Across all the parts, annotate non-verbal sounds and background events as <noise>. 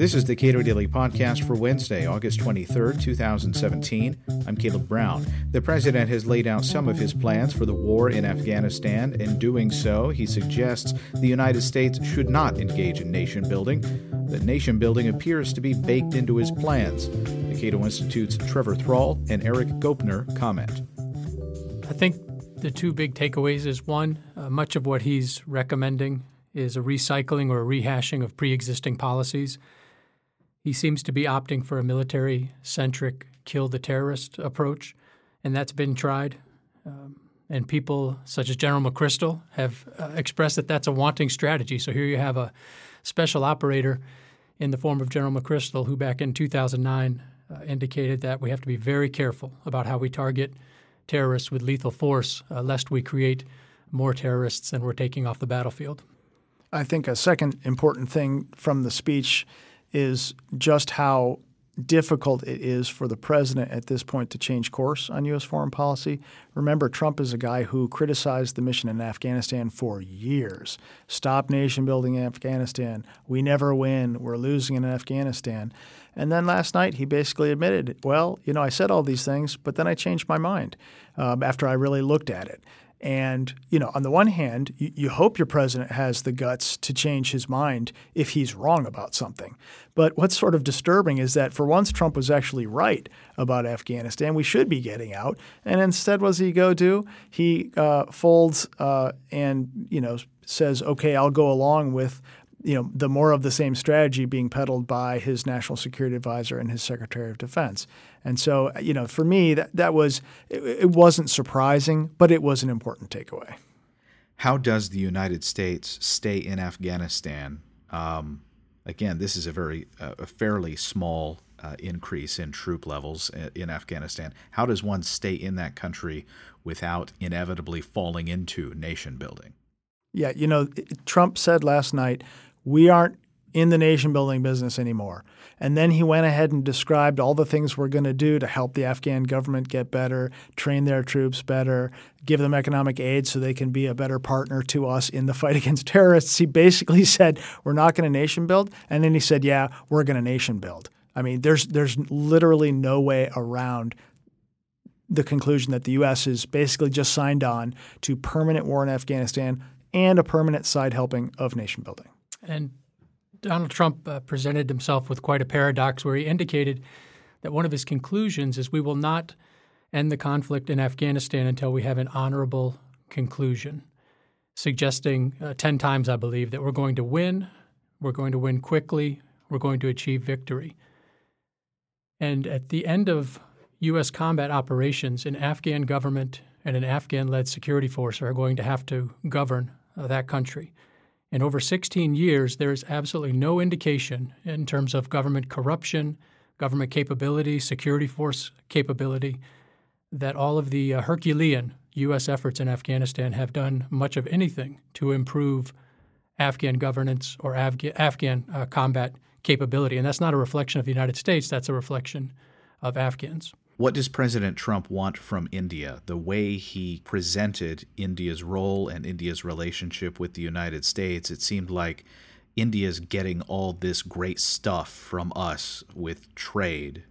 This is the Cato Daily Podcast for Wednesday, August 23rd, 2017. I'm Caleb Brown. The president has laid out some of his plans for the war in Afghanistan. In doing so, he suggests the United States should not engage in nation building. But nation building appears to be baked into his plans. The Cato Institute's Trevor Thrall and Erik Goepner comment. I think the two big takeaways is one, uh, much of what he's recommending is a recycling or a rehashing of pre existing policies. He seems to be opting for a military centric kill the terrorist approach, and that's been tried. Um, and people such as General McChrystal have uh, expressed that that's a wanting strategy. So here you have a special operator in the form of General McChrystal, who back in 2009 uh, indicated that we have to be very careful about how we target terrorists with lethal force, uh, lest we create more terrorists than we're taking off the battlefield. I think a second important thing from the speech is just how difficult it is for the president at this point to change course on U.S. foreign policy. Remember, Trump is a guy who criticized the mission in Afghanistan for years. Stop nation building in Afghanistan. We never win. We're losing in Afghanistan. And then last night, he basically admitted, well, you know, I said all these things, but then I changed my mind um, after I really looked at it. And, you know, on the one hand, you, you, hope your president has the guts to change his mind if he's wrong about something. But what's sort of disturbing is that for once Trump was actually right about Afghanistan, we should be getting out. And instead, what does he go do? He uh, folds uh, and, you know, says, okay, I'll go along with you know, the more of the same strategy being peddled by his national security advisor and his secretary of defense. And so, you know, for me, that, that was, it, it wasn't surprising, but it was an important takeaway. How does the United States stay in Afghanistan? Um, again, this is a very, uh, a fairly small uh, increase in troop levels in Afghanistan. How does one stay in that country without inevitably falling into nation building? Yeah, you know, Trump said last night we aren't in the nation building business anymore. And then he went ahead and described all the things we're going to do to help the Afghan government get better, train their troops better, give them economic aid so they can be a better partner to us in the fight <laughs> against terrorists. He basically said, We're not going to nation build. And then he said, Yeah, we're going to nation build. I mean, there's, there's literally no way around the conclusion that the U.S. is basically just signed on to permanent war in Afghanistan and a permanent side helping of nation building. And Donald Trump uh, presented himself with quite a paradox where he indicated that one of his conclusions is we will not end the conflict in Afghanistan until we have an honorable conclusion, suggesting uh, 10 times, I believe, that we're going to win, we're going to win quickly, we're going to achieve victory. And at the end of U.S. combat operations, an Afghan government and an Afghan led security force are going to have to govern uh, that country. In over 16 years, there is absolutely no indication in terms of government corruption, government capability, security force capability, that all of the uh, Herculean U.S. efforts in Afghanistan have done much of anything to improve Afghan governance or Afga- Afghan uh, combat capability. And that's not a reflection of the United States, that's a reflection of Afghans. What does President Trump want from India? The way he presented India's role and India's relationship with the United States, it seemed like India's getting all this great stuff from us with trade,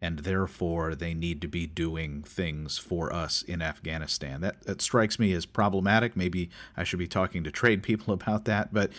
and therefore they need to be doing things for us in Afghanistan. That, that strikes me as problematic. Maybe I should be talking to trade <laughs> people about that, but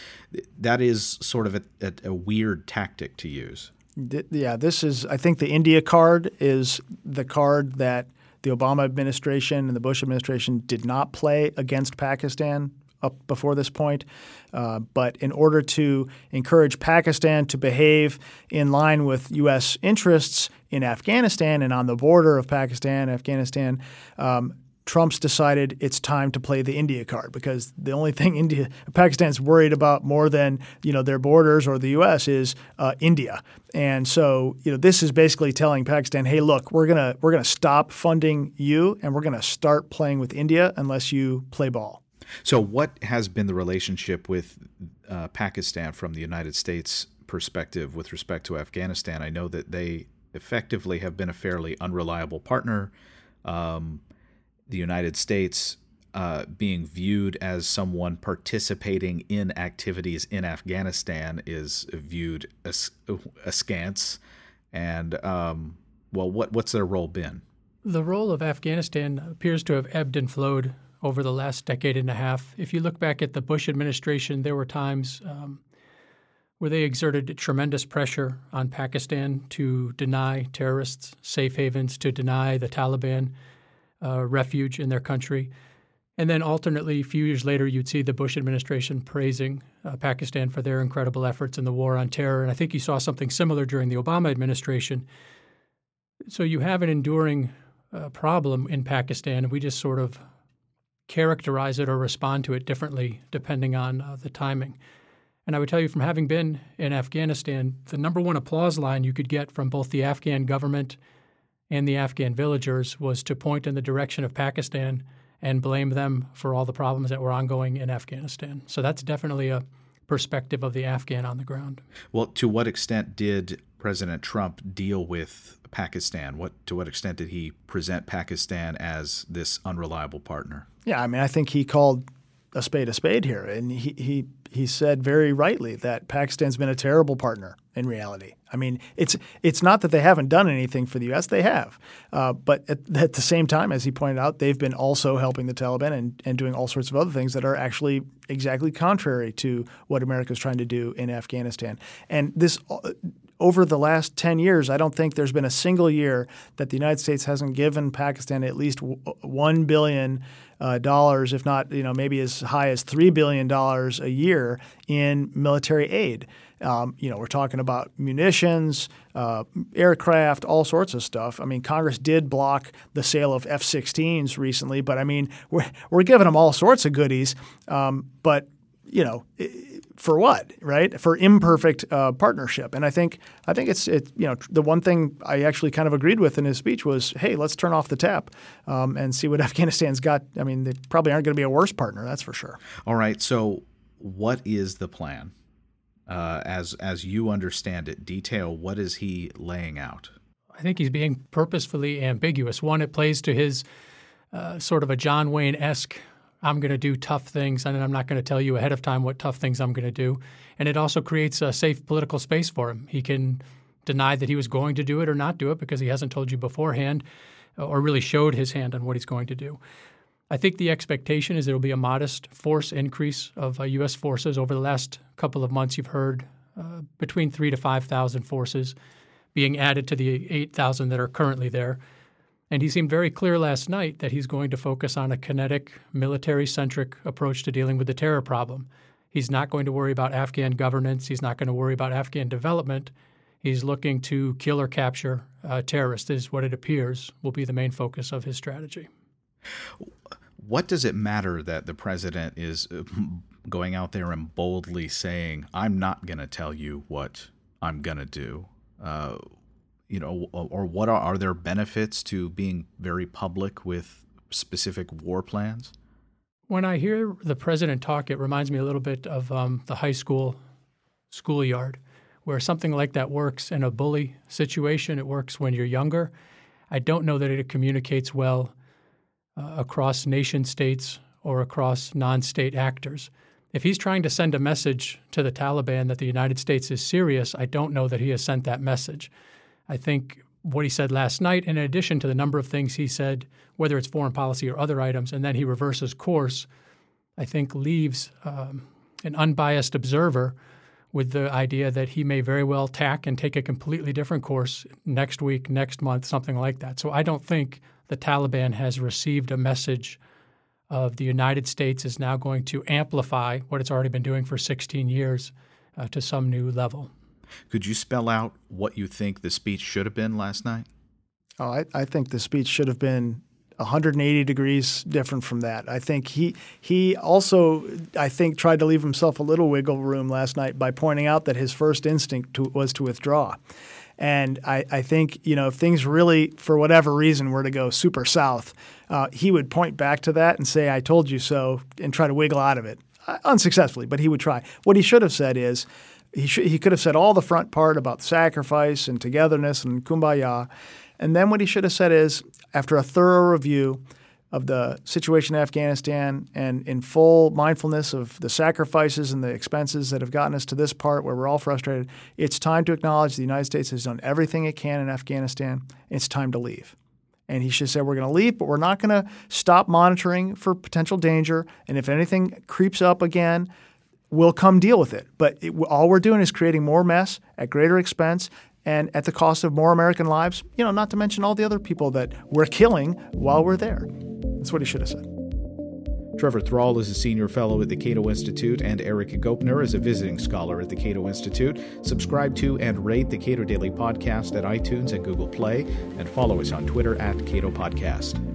that is sort of a, a, a weird tactic to use yeah, this is, I think the India card is the card that the Obama administration and the Bush administration did not play against Pakistan up before this point. Uh, but in order to encourage Pakistan to behave in line with U.S. interests in Afghanistan and on the border of Pakistan, Afghanistan, um, Trump's decided it's time to play the India card because the only thing <laughs> India Pakistan's worried about more than you know their borders or the U.S. is uh, India, and so you know this is basically telling Pakistan, hey, look, we're gonna we're gonna stop funding you and we're gonna start playing with India unless you play ball. So, what has been the relationship with uh, Pakistan from the United States perspective with respect to Afghanistan? I know that they effectively have been a fairly unreliable partner. Um, the United States uh, being viewed as someone participating in activities in Afghanistan is viewed as, askance. And um, well, what what's their role been? The role of Afghanistan appears to have ebbed and flowed over the last decade and a half. If you look back at the Bush administration, there were times um, where they exerted tremendous pressure on Pakistan to deny terrorists safe havens, to deny the Taliban uh, refuge in their country. And then alternately, a few years later, you'd see the Bush administration praising uh, Pakistan for their incredible efforts in the war on terror. And I think you saw something similar during the Obama administration. So you have an enduring uh, problem in Pakistan, and we just sort of characterize it or respond to it differently depending on uh, the timing. And I would tell you from having been in Afghanistan, the number one applause line you could get from both the Afghan government and the Afghan villagers was to point in the direction of Pakistan and blame them for all the problems that were ongoing in Afghanistan. So that's definitely a perspective of the Afghan on the ground. Well, to what extent did President Trump deal with Pakistan? What to what extent did he present Pakistan as this unreliable partner? Yeah, I mean, I think he called a spade a spade here, and he he he said very rightly that Pakistan's been a terrible partner in reality. I mean, it's it's not that they haven't done anything for the U.S. They have, uh, but at, at, the same time, as he pointed out, they've been also helping the Taliban and, and doing all sorts of other things that are actually exactly contrary to what America is trying to do in Afghanistan. And this uh, over the last 10 years, I don't think there's been a single year that the United States hasn't given Pakistan at least $1 billion, uh, dollars, if not you know, maybe as high as $3 billion a year in military aid. Um, you know, we're talking about munitions, uh, aircraft, all sorts of stuff. I mean, Congress did block the sale of F-16s recently, but I mean, we're, we're giving them all sorts of goodies. Um, but you know, for what, right? For imperfect uh, partnership. And I think I think it's it. You know, the one thing I actually kind of agreed with in his speech was, hey, let's turn off the tap um, and see what <laughs> Afghanistan's got. I mean, they probably aren't going to be a worse partner, that's for sure. All right. So, what is the plan? Uh, as as you understand it, detail what is he laying out? I think he's being purposefully ambiguous. One, it plays to his uh, sort of a John Wayne esque I'm going to do tough things, and I'm not going to tell you ahead of time what tough things I'm going to do. And it also creates a safe political space for him. He can deny that he was going to do it or not do it because he hasn't told you beforehand or really showed his hand on what he's going to do. I think the expectation is there will be a modest force increase of uh, U.S. forces. Over the last couple of months, you've heard uh, between three to 5,000 forces being added to the 8,000 that are currently there. And he seemed very clear last night that he's going to focus on a kinetic, military centric approach to dealing with the terror problem. He's not going to worry about Afghan governance. He's not going to worry about Afghan development. He's looking to kill or capture uh, terrorists, is what it appears will be the main focus of his strategy. What does it matter that the president is uh, going out there and boldly saying, I'm not going to tell you what I'm going to do? Uh, you know, or what are, are there benefits to being very public with specific war plans? When I hear the president talk, it reminds me a little bit of um, the high school schoolyard, where something like that works in a bully situation. It works when you're younger. I don't know that it communicates well uh, across nation states or across non state actors. If he's trying to send a message to the Taliban that the United States is serious, I don't know that he has sent that message. I think what he said last night, in addition to the number of things he said, whether it's foreign policy or other items, and then he reverses course, I think leaves um, an unbiased observer with the idea that he may very well tack and take a completely different course next week, next month, something like that. So I don't think the Taliban has received a message of the United States is now going to amplify what it's already been doing for 16 years uh, to some new level. Could you spell out what you think the speech should have been last night? Oh, I, I think the speech should have been 180 degrees different from that. I think he he also I think tried to leave himself a little wiggle room last night by pointing out that his first instinct to, was to withdraw. And I, I, think you know if things really, for whatever reason, were to go super south, uh, he would point back to that and say, "I told you so," and try to wiggle out of it, uh, unsuccessfully. But he would try. What he should have said is, he, sh- he could have said all the front part about sacrifice and togetherness and kumbaya. And then what he should have said is, after a thorough review, of the situation in Afghanistan and in full mindfulness of the sacrifices and the expenses that have gotten us to this part where we're all frustrated, it's time to acknowledge the United States has done everything it can in Afghanistan. It's time to leave. And he should say, We're going to leave, but we're not going to stop monitoring for potential danger. And if anything creeps up again, we'll come deal with it. But it, all we're doing is creating more mess at greater expense and at the cost of more American lives, you know, not to mention all the other people that we're killing while we're there. That's what he should have said. Trevor Thrall is a senior fellow at the Cato Institute, and Erik Goepner is a visiting scholar at the Cato Institute. Subscribe to and rate the Cato Daily Podcast at iTunes and Google Play, and follow us on Twitter at Cato Podcast.